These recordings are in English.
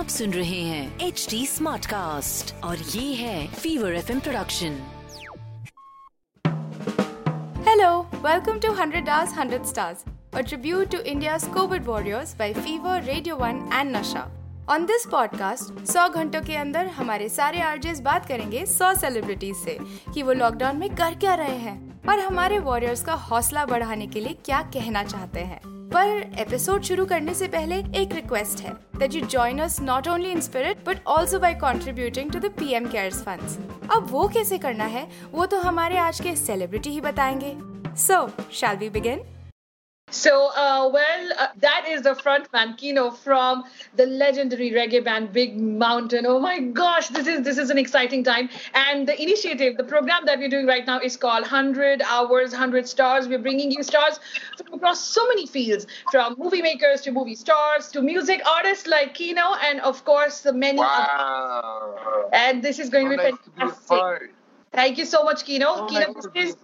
आप सुन रहे हैं एच डी स्मार्ट कास्ट और ये है Fever F production Hello, welcome to 100 Hours, 100 Stars, a tribute to India's COVID warriors by Fever, Radio 1 and Nasha. On this podcast, 100 घंटों के अंदर हमारे सारे आरजेस बात करेंगे 100 सेलिब्रिटीज से कि वो लॉकडाउन में कर क्या रहे हैं और हमारे वॉरियर्स का हौसला बढ़ाने के लिए क्या कहना चाहते हैं पर एपिसोड शुरू करने से पहले एक रिक्वेस्ट है that you join us not only in spirit but also by contributing to the PM cares funds अब वो कैसे करना है, वो तो हमारे आज के सेलिब्रिटी ही बताएँगे। So shall we begin So, uh, well, uh, that is the frontman Quino from the legendary reggae band Big Mountain. Oh my gosh, this is this is an exciting time. And the initiative, the program that we're doing right now is called 100 Hours, 100 Stars. We're bringing you stars from across so many fields, from movie makers to movie stars to music artists like Quino, and of course the many. Wow. Others. And this is going so to be nice fantastic. To be. Thank you so much, Quino. So Quino, nice this is.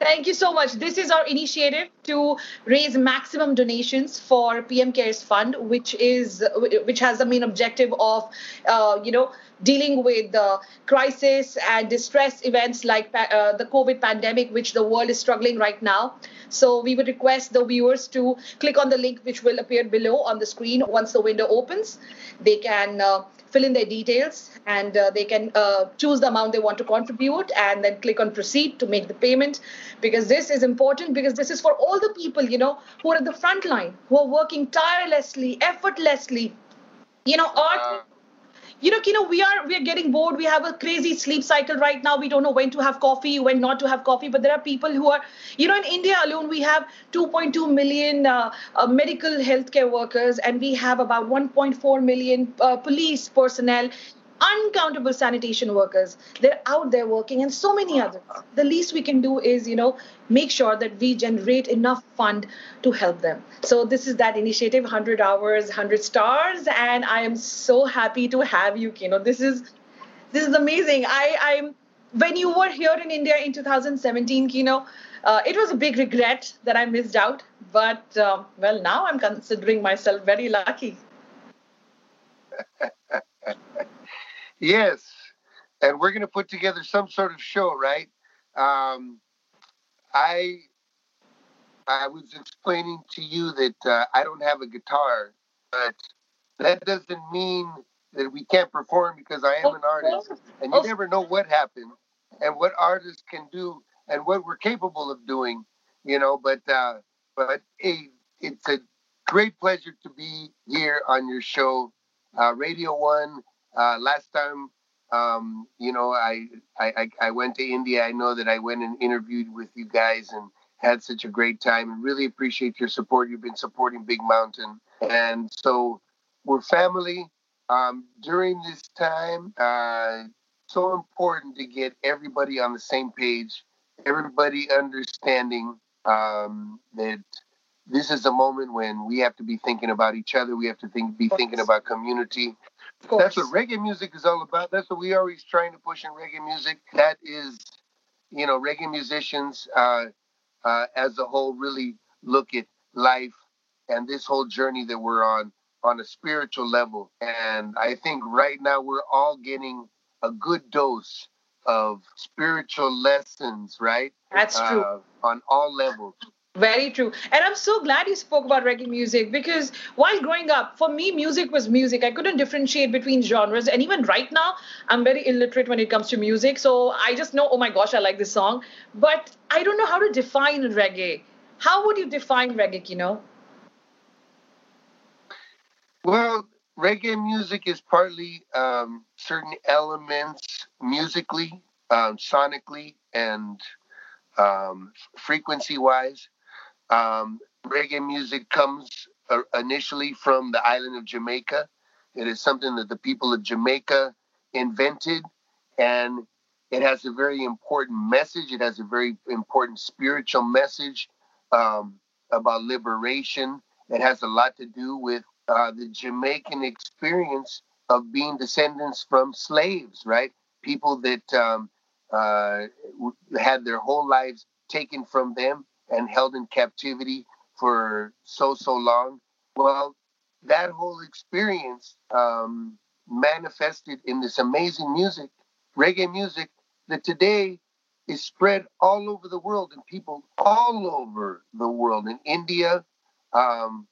Thank you so much. This is our initiative to raise maximum donations for PM Cares Fund, which is which has the main objective of, uh, you know, dealing with the crisis and distress events like uh, the COVID pandemic, which the world is struggling right now. So we would request the viewers to click on the link which will appear below on the screen once the window opens. They can uh, fill in their details and uh, they can uh, choose the amount they want to contribute and then click on proceed to make the payment because this is important because this is for all the people you know who are at the front line who are working tirelessly effortlessly you know art you know, you know, we are we are getting bored. We have a crazy sleep cycle right now. We don't know when to have coffee, when not to have coffee. But there are people who are, you know, in India alone, we have 2.2 million uh, uh, medical healthcare workers, and we have about 1.4 million uh, police personnel, uncountable sanitation workers. They're out there working, and so many others. The least we can do is, you know, make sure that we generate enough fund to help them. So this is that initiative, 100 hours, 100 stars, and I am so happy to have you, Quino. This is this is amazing. I I'm when you were here in India in 2017, Quino, uh, it was a big regret that I missed out. But um, well, now I'm considering myself very lucky. yes, and we're going to put together some sort of show, right? Um, I I was explaining to you that uh, I don't have a guitar, but that doesn't mean that we can't perform because I am an artist, and you never know what happened and what artists can do and what we're capable of doing, you know. But uh, but hey, it's a great pleasure to be here on your show, uh, Radio One. Uh, last time, um, you know, I, I I went to India. I know that I went and interviewed with you guys and had such a great time and really appreciate your support. You've been supporting Big Mountain, and so we're family. Um, during this time, uh, so important to get everybody on the same page, everybody understanding um, that this is a moment when we have to be thinking about each other. We have to think, be thinking about community. That's what reggae music is all about. That's what we always trying to push in reggae music. That is, you know, reggae musicians uh, uh, as a whole really look at life and this whole journey that we're on on a spiritual level. And I think right now we're all getting a good dose of spiritual lessons, right? That's true. Uh, on all levels. Very true. And I'm so glad you spoke about reggae music because while growing up, for me, music was music. I couldn't differentiate between genres. And even right now, I'm very illiterate when it comes to music. So I just know, oh my gosh, I like this song. But I don't know how to define reggae. How would you define reggae, you know? Well, reggae music is partly um, certain elements musically, um, sonically, and um, frequency wise. Um, reggae music comes uh, initially from the island of Jamaica. It is something that the people of Jamaica invented, and it has a very important message. It has a very important spiritual message um, about liberation. It has a lot to do with uh, the Jamaican experience of being descendants from slaves, right? People that um, uh, had their whole lives taken from them and held in captivity for so, so long. Well, that whole experience um, manifested in this amazing music, reggae music, that today is spread all over the world and people all over the world. In India, um,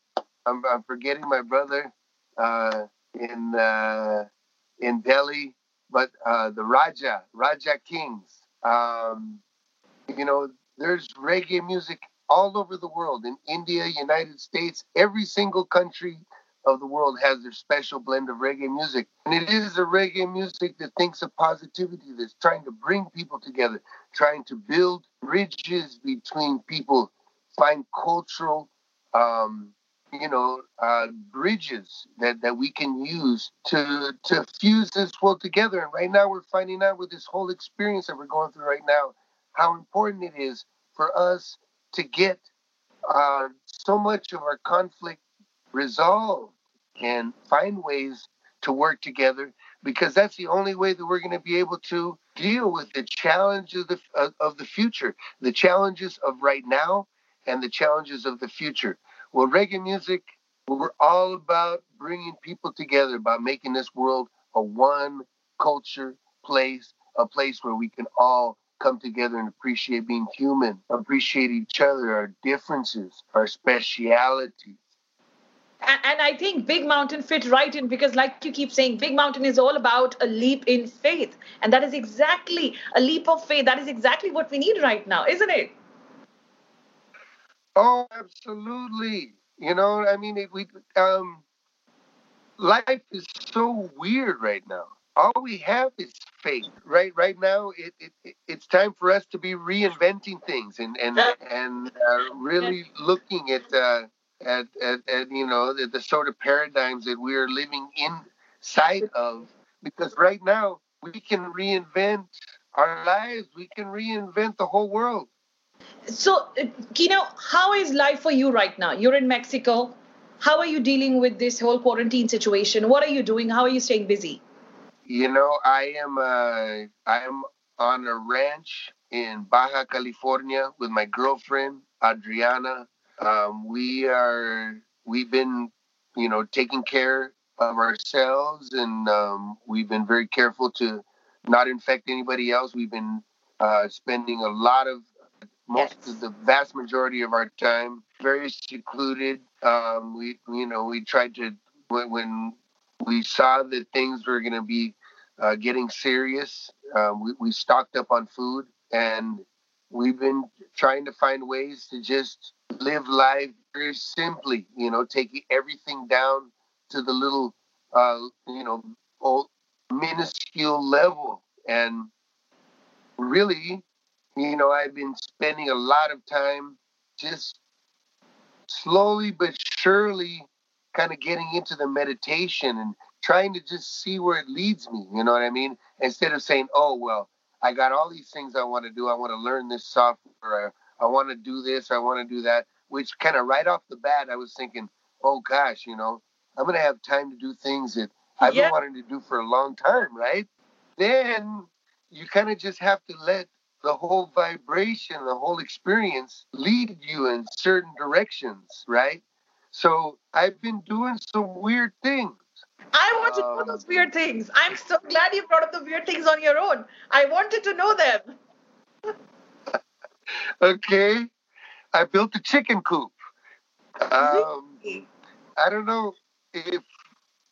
I'm, I'm, forgetting my brother uh, in uh, in Delhi, but uh, the Raja, Raja Kings. Um, you know, there's reggae music all over the world in India, United States, every single country of the world has their special blend of reggae music. And it is a reggae music that thinks of positivity, that's trying to bring people together, trying to build bridges between people, find cultural, um, you know, uh, bridges that, that we can use to, to fuse this world together. And right now we're finding out with this whole experience that we're going through right now, how important it is for us to get uh, so much of our conflict resolved and find ways to work together because that's the only way that we're going to be able to deal with the challenges of the, of, the future, the challenges of right now and the challenges of the future. Well, reggae music, we're all about bringing people together, about making this world a one culture place, a place where we can all come together and appreciate being human, appreciate each other, our differences, our specialities. And, and, I think Big Mountain fit right in because, like you keep saying, Big Mountain is all about a leap in faith. And that is exactly a leap of faith. That is exactly what we need right now, isn't it? Oh, absolutely. You know, I mean, we um, life is so weird right now all we have is faith right right now it, it, it's time for us to be reinventing things and and and uh, really looking at, uh, at, at at you know the, the sort of paradigms that we are living inside of. Because right now we can reinvent our lives. We can reinvent the whole world. So Quino how is life for you right now? You're in mexico. How are you dealing with this whole quarantine situation? What are you doing? How are you staying busy you know, I am uh, I am on a ranch in Baja California with my girlfriend Adriana. Um, we are we've been you know taking care of ourselves and um, we've been very careful to not infect anybody else. We've been uh, spending a lot of most yes. of the vast majority of our time very secluded. Um, we you know we tried to when, when we saw that things were going to be uh, getting serious. Um, we, we stocked up on food and we've been trying to find ways to just live life very simply, you know, taking everything down to the little, uh, you know, old, minuscule level. And really, you know, I've been spending a lot of time just slowly but surely kind of getting into the meditation and trying to just see where it leads me. You know what I mean? Instead of saying, oh, well, I got all these things I want to do. I want to learn this software. I, I want to do this. I want to do that. Which kind of right off the bat, I was thinking, oh gosh, you know, I'm going to have time to do things that I've been wanting to do for a long time, right? Then you kind of just have to let the whole vibration, the whole experience lead you in certain directions, right? So I've been doing some weird things. I want to know those weird things. I'm so glad you brought up the weird things on your own. I wanted to know them. okay. I built a chicken coop. Um, I don't know if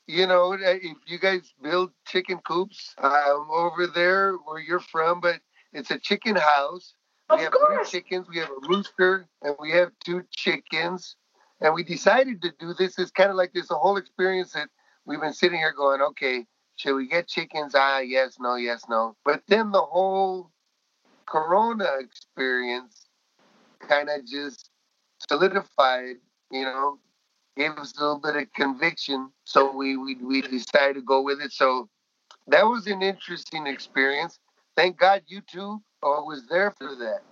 you know if you guys build chicken coops um, over there where you're from, but it's a chicken house. Of we have course. three chickens. We have a rooster, and we have two chickens. And we decided to do this. It's kind of like this a whole experience that we've been sitting here going, okay, should we get chickens? Ah, yes, no, yes, no. But then the whole Corona experience kind of just solidified, you know, gave us a little bit of conviction. So we, we, we decided to go with it. So that was an interesting experience. Thank God YouTube uh, was there for that.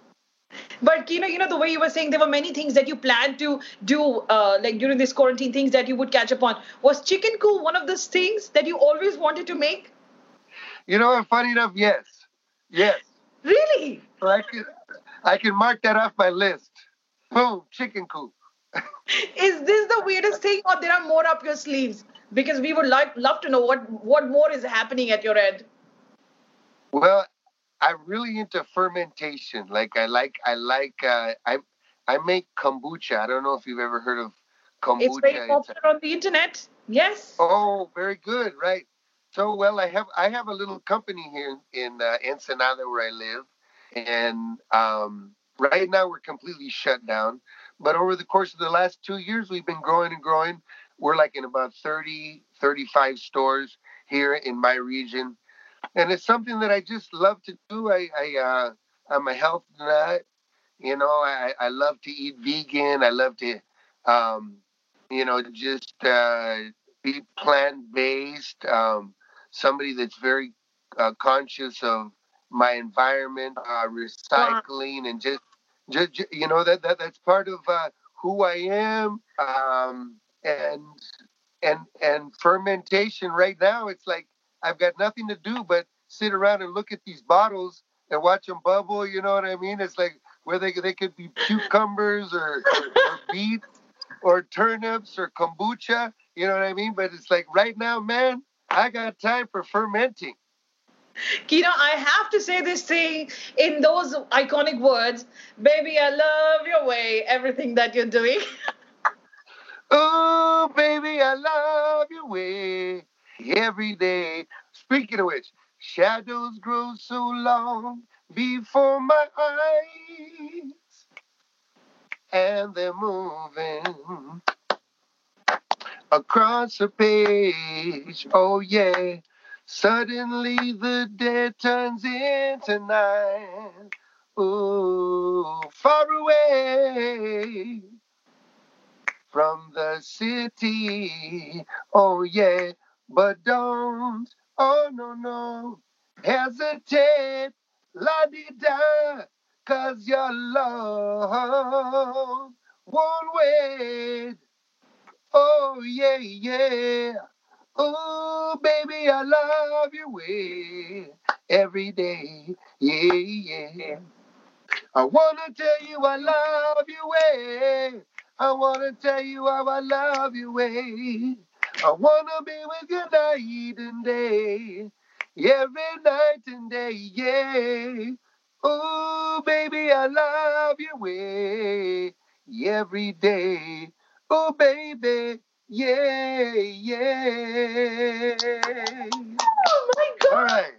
But you know, you know the way you were saying there were many things that you planned to do, uh, like during this quarantine, things that you would catch up on. Was chicken coop one of those things that you always wanted to make? You know, and funny enough, yes, yes. Really? So I can, I can mark that off my list. Boom, chicken coop. Is this the weirdest thing, or there are more up your sleeves? Because we would like love to know what what more is happening at your end. Well, I'm really into fermentation. Like I like I like uh, I I make kombucha. I don't know if you've ever heard of kombucha. It's very popular on the internet. Yes. Oh, very good. Right. So well, I have I have a little company here in uh, Ensenada where I live, and um, right now we're completely shut down. But over the course of the last two years, we've been growing and growing. We're like in about 30, 35 stores here in my region and it's something that I just love to do. I, I uh, I'm a health nut. You know, I, I love to eat vegan. I love to, um, you know, just uh, be plant based. Um, somebody that's very uh, conscious of my environment, uh, recycling, and just, just, you know, that, that that's part of uh, who I am. Um, and and and fermentation right now, it's like I've got nothing to do but sit around and look at these bottles and watch them bubble. You know what I mean? It's like where they they could be cucumbers or, or, or beets or turnips or kombucha. You know what I mean? But it's like right now, man, I got time for fermenting. Quino, I have to say this thing in those iconic words. Baby, I love your way, everything that you're doing. oh, baby, I love your way every day. Speaking of which, shadows grow so long before my eyes, and they're moving across the page. Oh, yeah. Suddenly the day turns into night. Ooh, far away from the city. Oh, yeah. But don't, oh no, no, hesitate, la di da, cause your love won't wait. Oh, yeah, yeah. Oh, baby, I love you every day. Yeah, yeah. I wanna tell you I love you way. I wanna tell you how I love you way. I wanna be with you night and day, every night and day, yeah. Oh, baby, I love your way every day. Oh, baby, yeah, yeah. Oh my God! All right.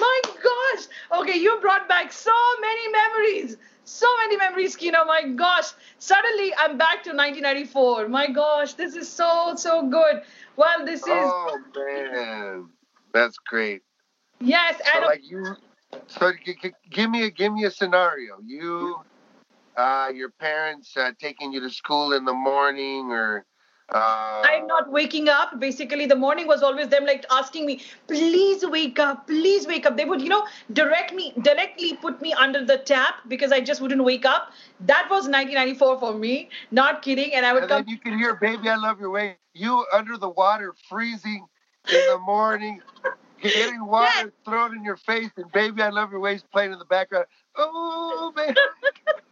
My gosh! Okay, you brought back so many memories so many memories, Quino. My gosh. Suddenly I'm back to 1994. My gosh, this is so, so good. Well, this is. Oh, man. That's great. Yes. So, like you. So give me a give me a scenario. You, uh, your parents uh, taking you to school in the morning, or uh, I'm not waking up. Basically, the morning was always them like asking me, please wake up, please wake up. They would, you know, direct me, directly put me under the tap because I just wouldn't wake up. That was 1994 for me. Not kidding. And I would and come. Then you can hear, baby, I love your way. You under the water, freezing in the morning, getting water yes. thrown in your face, and baby, I love your ways playing in the background. Oh, baby.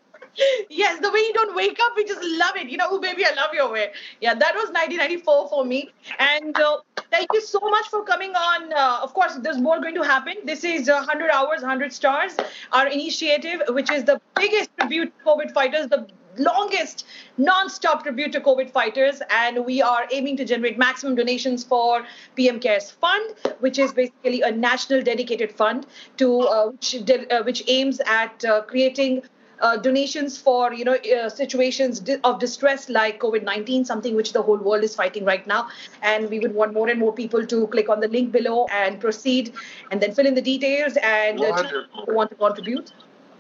yes, the way you don't wake up, we just love it. You know, oh baby, I love your way. Yeah, that was 1994 for me. And uh, thank you so much for coming on. Uh, of course, there's more going to happen. This is uh, 100 hours, 100 stars, our initiative, which is the biggest tribute to COVID fighters, the longest non-stop tribute to COVID fighters, and we are aiming to generate maximum donations for PM Cares Fund, which is basically a national dedicated fund to uh, which, de- uh, which aims at uh, creating uh, donations for you know uh, situations of distress like covid-19 something which the whole world is fighting right now. And we would want more and more people to click on the link below and proceed and then fill in the details and uh, want to contribute.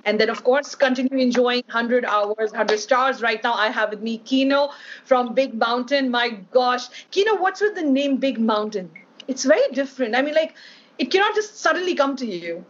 And then of course continue enjoying 100 hours 100 stars. Right now i have with me Quino from big mountain. My gosh. Quino what's with the name big mountain? It's very different. I mean like it cannot just suddenly come to you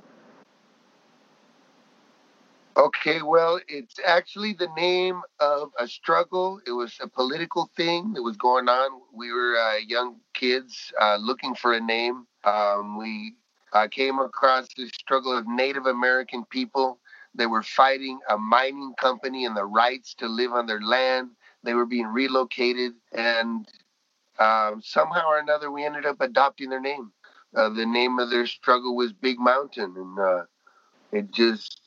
Okay, well, it's actually the name of a struggle. It was a political thing that was going on. We were uh, young kids uh, looking for a name. Um, we uh, came across the struggle of Native American people. They were fighting a mining company and the rights to live on their land. They were being relocated, and um, somehow or another, we ended up adopting their name. Uh, the name of their struggle was Big Mountain, and uh, it just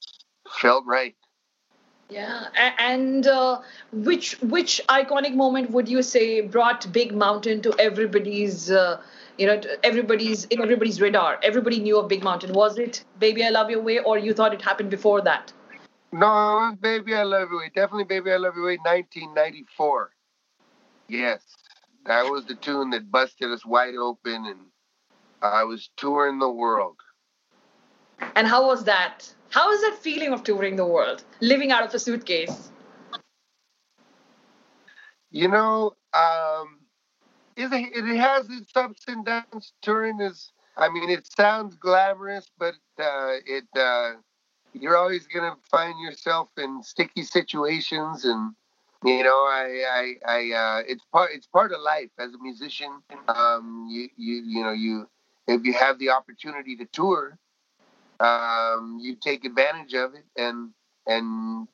felt right. Yeah, and uh, which which iconic moment would you say brought Big Mountain to everybody's uh, you know everybody's in everybody's radar? Everybody knew of Big Mountain. Was it "Baby I Love Your Way" or you thought it happened before that? No, it was "Baby I Love Your Way." Definitely "Baby I Love Your Way." 1994. Yes, that was the tune that busted us wide open, and I was touring the world. And how was that? How is that feeling of touring the world, living out of a suitcase? You know, um, it, it has its ups and downs. Touring is, I mean, it sounds glamorous, but uh, it uh, you're always gonna find yourself in sticky situations, and you know, I, I, I uh, it's part, it's part of life as a musician. Um, you, you, you know, you if you have the opportunity to tour, um, you take advantage of it and and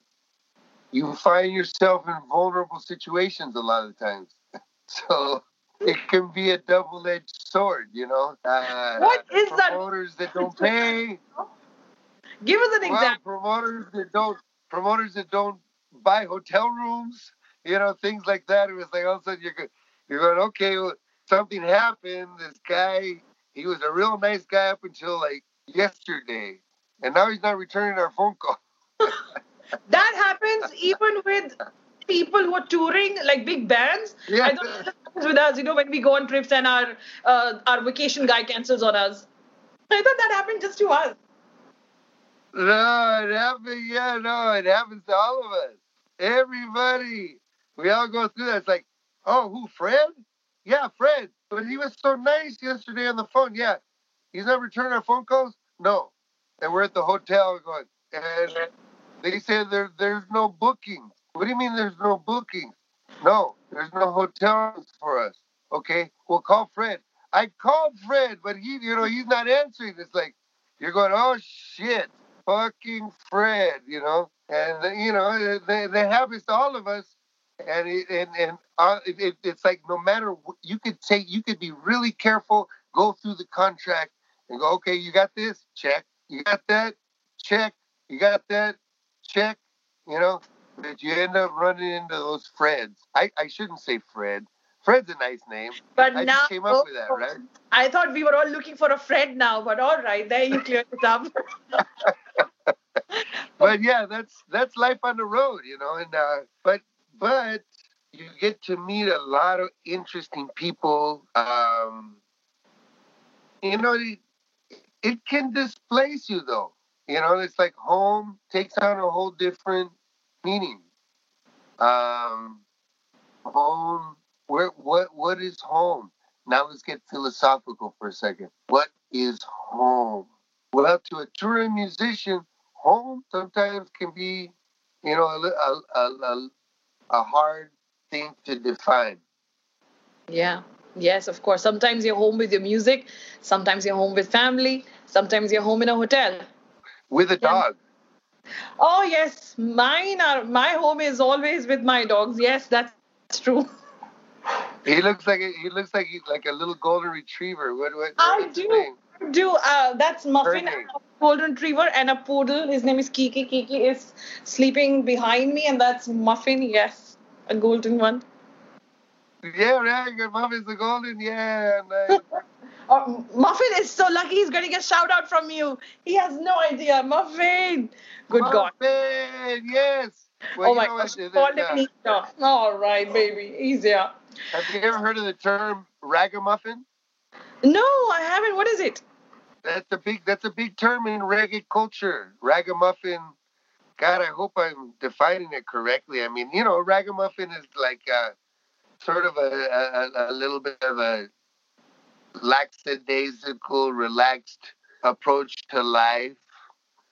you find yourself in vulnerable situations a lot of times. so it can be a double-edged sword, you know. Uh, what is promoters that? Promoters that don't pay. Give us an well, example. Promoters that don't promoters that don't buy hotel rooms, you know, things like that. It was like all of a sudden you're you're going, okay, well, something happened. This guy, he was a real nice guy up until like yesterday, and now he's not returning our phone call. that happens even with people who are touring, like big bands. Yeah. I don't know happens with us, you know, when we go on trips and our uh, our vacation guy cancels on us. I thought that happened just to us. No, it happens. Yeah, no, it happens to all of us. Everybody. We all go through that. It's like, oh, who, Fred? Yeah, Fred. But he was so nice yesterday on the phone. Yeah, He's not returning our phone calls? No. And we're at the hotel going, and they said there, there's no bookings. What do you mean there's no bookings? No, there's no hotels for us. Okay, we'll call Fred. I called Fred, but he, you know, he's not answering. It's like, you're going, oh shit, fucking Fred, you know? And, you know, they happens to all of us. And, it, and, and uh, it, it's like no matter what, you could take, you could be really careful, go through the contract, and go, okay, you got this, check. You got that, check. You got that, check. You know, that you end up running into those Freds. I, I shouldn't say Fred. Fred's a nice name. But I now, just came up oh, with that, right? I thought we were all looking for a Fred now, but all right, there you cleared it up. but yeah, that's that's life on the road, you know. And uh, but but you get to meet a lot of interesting people. Um, you know, it can displace you though. You know, it's like home takes on a whole different meaning. Um, home, where, what, what is home? Now let's get philosophical for a second. What is home? Well, to a touring musician, home sometimes can be, you know, a, a, a, a hard thing to define. Yeah. Yes, of course. Sometimes you're home with your music, sometimes you're home with family, sometimes you're home in a hotel. With a dog. Oh yes, mine are my home is always with my dogs. Yes, that's true. He looks like a, he looks like like a little golden retriever. What what? I do. Do uh, that's Muffin, golden retriever, and a poodle. His name is Kiki. Kiki is sleeping behind me, and that's Muffin. Yes, a golden one. Yeah, right. Your Muffin's a golden. Yeah. oh, Muffin is so lucky he's getting a shout out from you. He has no idea. Muffin. Good Muffin, God. Muffin, yes. Well, oh my gosh. Call him Easter. All right, baby. Easier. Have you ever heard of the term ragamuffin? No, I haven't. What is it? That's a big that's a big term in reggae culture. Ragamuffin God, I hope I'm defining it correctly. I mean, you know, ragamuffin is like uh, sort of a, a, a little bit of a lackadaisical, relaxed approach to life.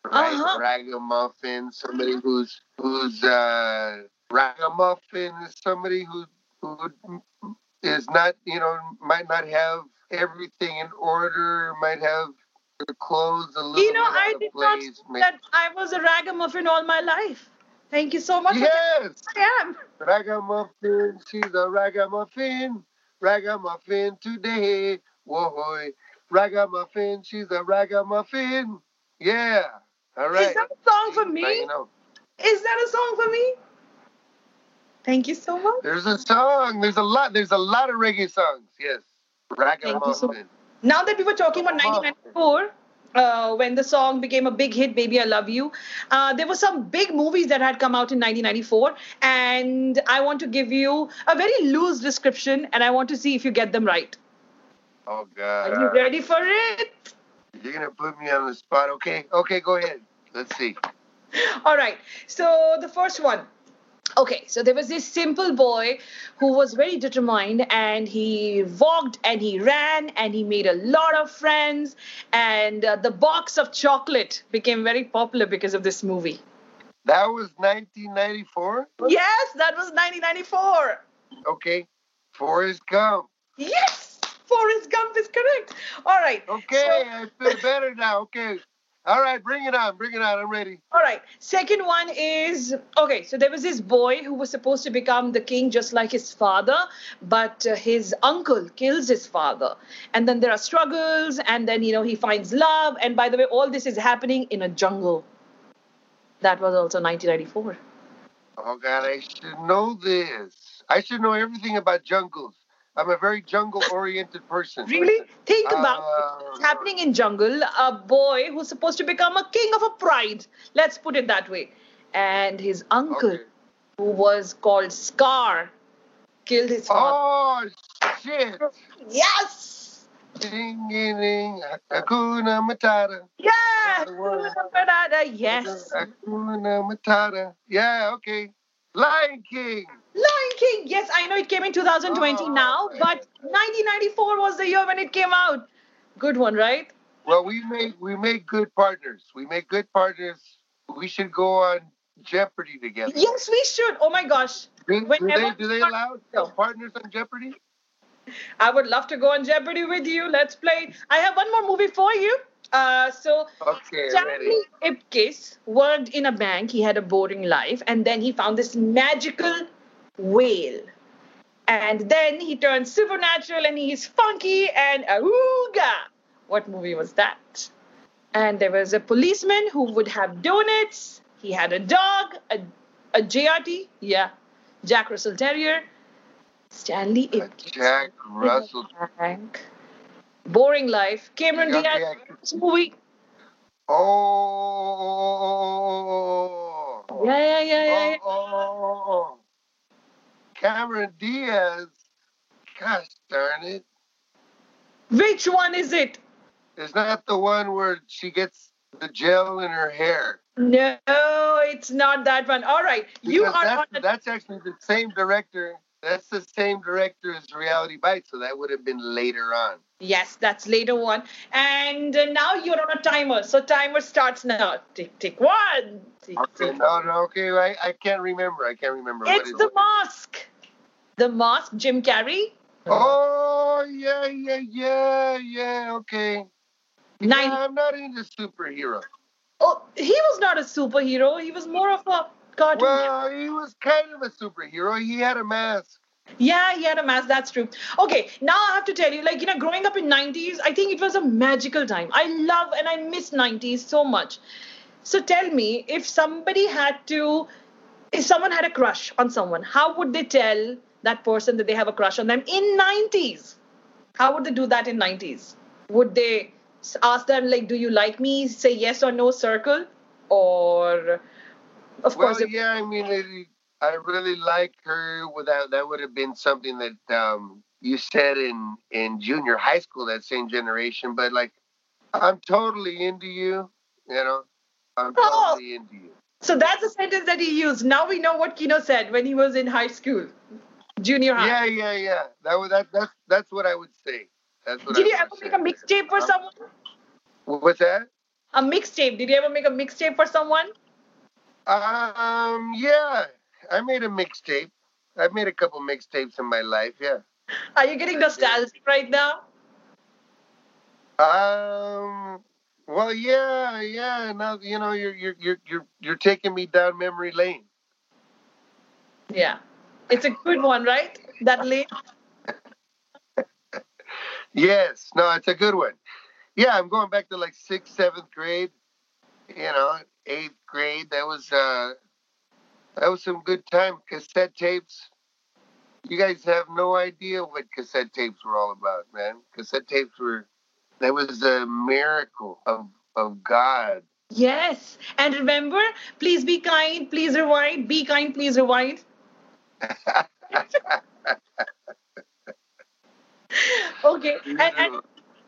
Right? Uh-huh. Ragamuffin, somebody who's who's uh, ragamuffin is somebody who who is not, you know, might not have everything in order, might have their clothes a little You know, I did not place. may- that I was a ragamuffin all my life. Thank you so much. Yes, I am. ragamuffin, she's a ragamuffin, ragamuffin today. Whoa, ragamuffin, she's a ragamuffin. Yeah, all right. Is that a song for me? you know. Is that a song for me? Thank you so much. There's a song. There's a lot. There's a lot of reggae songs. Yes, you so ragamuffin. Now that we were talking about 1994, uh, when the song became a big hit, Baby I Love You, uh, there were some big movies that had come out in 1994. And I want to give you a very loose description and I want to see if you get them right. Oh God. Are you ready for it? you're gonna put me on the spot. Okay, okay, go ahead. Let's see. All right. So the first one. Okay, so there was this simple boy who was very determined and he walked and he ran and he made a lot of friends and uh, the box of chocolate became very popular because of this movie. That was 1994. Yes, that was 1994. Okay, Forrest Gump. Yes, Forrest Gump is correct. All right. Okay, I feel better now. Okay. All right, bring it on. Bring it on. I'm ready. All right. Second one is okay. So there was this boy who was supposed to become the king just like his father, but uh, his uncle kills his father. And then there are struggles, and then, you know, he finds love. And by the way, all this is happening in a jungle. That was also 1994. Oh God, I should know this. I should know everything about jungles. I'm a very jungle-oriented person. Really? Think about Uh, what's happening in jungle. A boy who's supposed to become a king of a pride. Let's put it that way. And his uncle, Okay. who was called Scar, killed his father. Oh shit! Yes. Ding ding ding, Hakuna Matata. Yes. What? Yes. Hakuna Matata. Yeah, okay. Lion King. Lion King. Yes, I know it came in 2020 Oh, now, but 1994 was the year when it came out. Good one, right? Well, we make we make good partners. We make good partners. We should go on Jeopardy together. Yes, we should. Oh my gosh. Do, do they do they allow partners on Jeopardy? I would love to go on Jeopardy with you. Let's play. I have one more movie for you. Uh, so Okay, Stanley. Ipkiss worked in a bank. He had a boring life, and then he found this magical whale. And then he turned supernatural, and he's funky and awooga. What movie was that? And there was a policeman who would have donuts. He had a dog, a, a JRT, yeah, Jack Russell Terrier. Stanley Ipkiss. Jack Russell. Bank. Boring life. Cameron Diaz. Movie. Oh. Yeah, yeah, yeah, yeah. yeah. Oh, oh, oh, oh. Cameron Diaz. Gosh darn it. Which one is it? Is that the one where she gets the gel in her hair? No, it's not that one. All right, you are that's, on. A, that's actually the same director. That's the same director as Reality Bites, so that would have been later on. Yes, that's later one. And uh, now you're on a timer, so timer starts now. Tick, tick, one. Tick, Okay, tick. no, no, okay, I, I can't remember. I can't remember. It's it the was. mask. The mask, Jim Carrey. Oh, yeah, yeah, yeah, yeah, okay. Nine. Yeah, I'm not into superhero. Oh, he was not a superhero. He was more of a cartoon. Well, he was kind of a superhero. He had a mask. Yeah, he had a mask. That's true. Okay, now I have to tell you, like you know, growing up in '90s, I think it was a magical time. I love and I miss '90s so much. So tell me, if somebody had to, if someone had a crush on someone, how would they tell that person that they have a crush on them in '90s? How would they do that in '90s? Would they ask them like, "Do you like me?" Say yes or no, circle, or of Well, course, yeah, I mean, it, I really like her. Without that would have been something that um, you said in in junior high school, that same generation. But like, I'm totally into you. You know, I'm Oh. totally into you. So that's the sentence that he used. Now we know what Quino said when he was in high school, junior high. Yeah, yeah, yeah. That was that. That's that's what I would say. That's what Did I you ever say. make a mixtape for Um, someone? What's that? A mixtape. Did you ever make a mixtape for someone? Um, yeah, I made a mixtape. I've made a couple mixtapes in my life. Yeah. Are you getting nostalgic right now? Um. Well, yeah, yeah. Now you know you're you're you're you're you're taking me down memory lane. Yeah. It's a good one, right? That late. Yes. No, it's a good one. Yeah, I'm going back to like sixth, seventh grade. You know, eighth grade. That was uh, that was some good time. Cassette tapes. You guys have no idea what cassette tapes were all about, man. Cassette tapes were. That was a miracle of of God. Yes. And remember, please be kind, please rewind. Be kind, please rewind. okay. And, and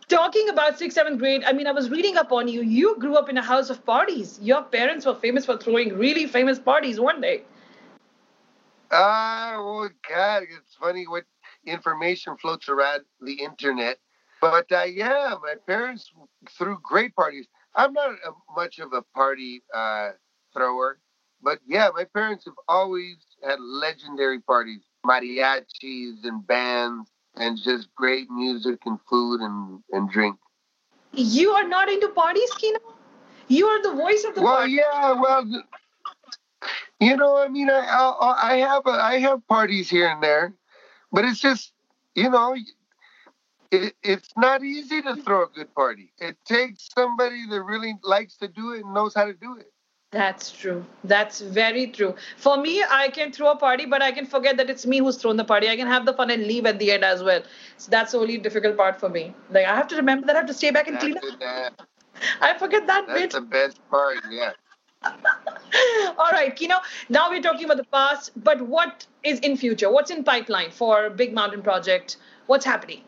talking about sixth, seventh grade, I mean, I was reading up on you. You grew up in a house of parties. Your parents were famous for throwing really famous parties one day. Ah, oh God, it's funny what information floats around the internet. But uh, yeah, my parents threw great parties. I'm not a, much of a party uh, thrower, but yeah, my parents have always had legendary parties, mariachis and bands, and just great music and food and, and drink. You are not into parties, Quino? You are the voice of the Well, party. yeah, well, you know, I mean, I, I I have a, I have parties here and there, but it's just, you know, it, it's not easy to throw a good party. It takes somebody that really likes to do it and knows how to do it. That's true. That's very true. For me, I can throw a party, but I can forget that it's me who's thrown the party. I can have the fun and leave at the end as well. So that's the only difficult part for me. Like I have to remember that I have to stay back and That's, clean up. that- I forget that that's bit. That's the best part. Yeah. All right, Quino. Now we're talking about the past, but what is in future? What's in pipeline for Big Mountain Project? What's happening?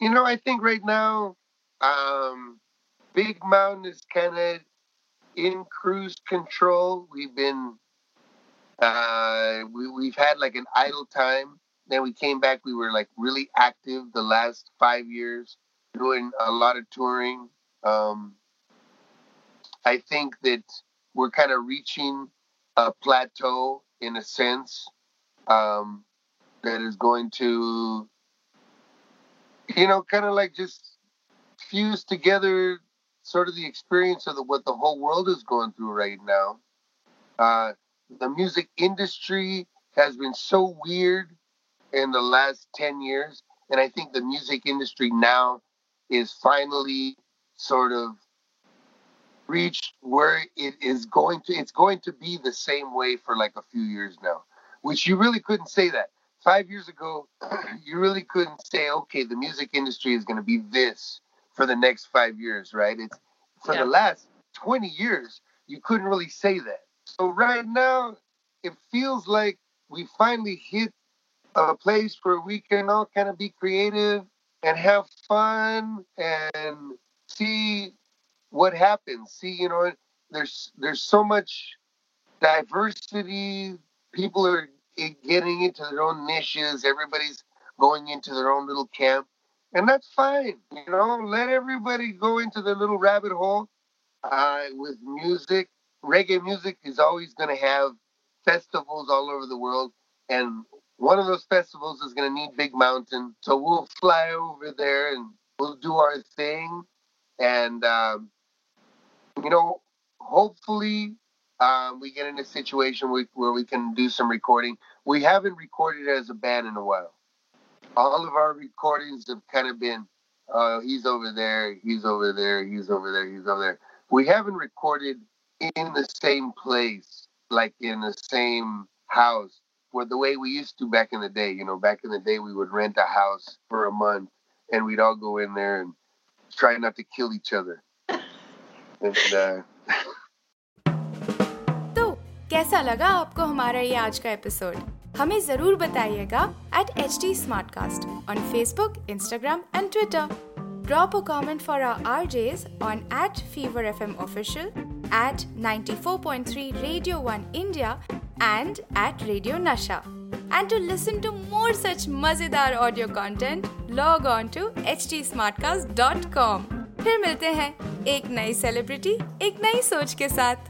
You know, I think right now, um, Big Mountain is kind of in cruise control. We've been, uh, we, we've had like an idle time. Then we came back. We were like really active the last five years, doing a lot of touring. Um, I think that we're kind of reaching a plateau in a sense um, that is going to you know, kind of like just fuse together sort of the experience of the, what the whole world is going through right now. Uh, the music industry has been so weird in the last 10 years. And I think the music industry now is finally sort of reached where it is going to, it's going to be the same way for like a few years now, which you really couldn't say that five years ago, you really couldn't say, okay, the music industry is going to be this for the next five years, right? It's for Yeah. the last 20 years, you couldn't really say that. So right now, it feels like we finally hit a place where we can all kind of be creative and have fun and see what happens. See, you know, there's there's so much diversity. People are eh, getting into their own niches. Everybody's going into their own little camp, and that's fine. You know, let everybody go into their little rabbit hole. Uh, with music, reggae music is always going to have festivals all over the world, and one of those festivals is going to need Big Mountain. So we'll fly over there and we'll do our thing, and um, you know, hopefully um, we get in a situation where, where we can do some recording. We haven't recorded as a band in a while All of our recordings have kind of been, uh, he's over there, he's over there, he's over there, he's over there. We haven't recorded in the same place, like in the same house, where the way we used to back in the day. You know, back in the day, we would rent a house for a month, and we'd all go in there and try not to kill each other. And uh, तो कैसा लगा आपको हमारा ये आज का episode हमें ज़रूर बताइएगा at H T on Facebook Instagram and Twitter drop a comment for our RJs on at Fever FM Official, at 94.3 Radio 1 India, and at Radio Nasha. And to listen to more such mazedar audio content, log on to htsmartcast.com. फिर मिलते हैं एक नई celebrity एक नई सोच के साथ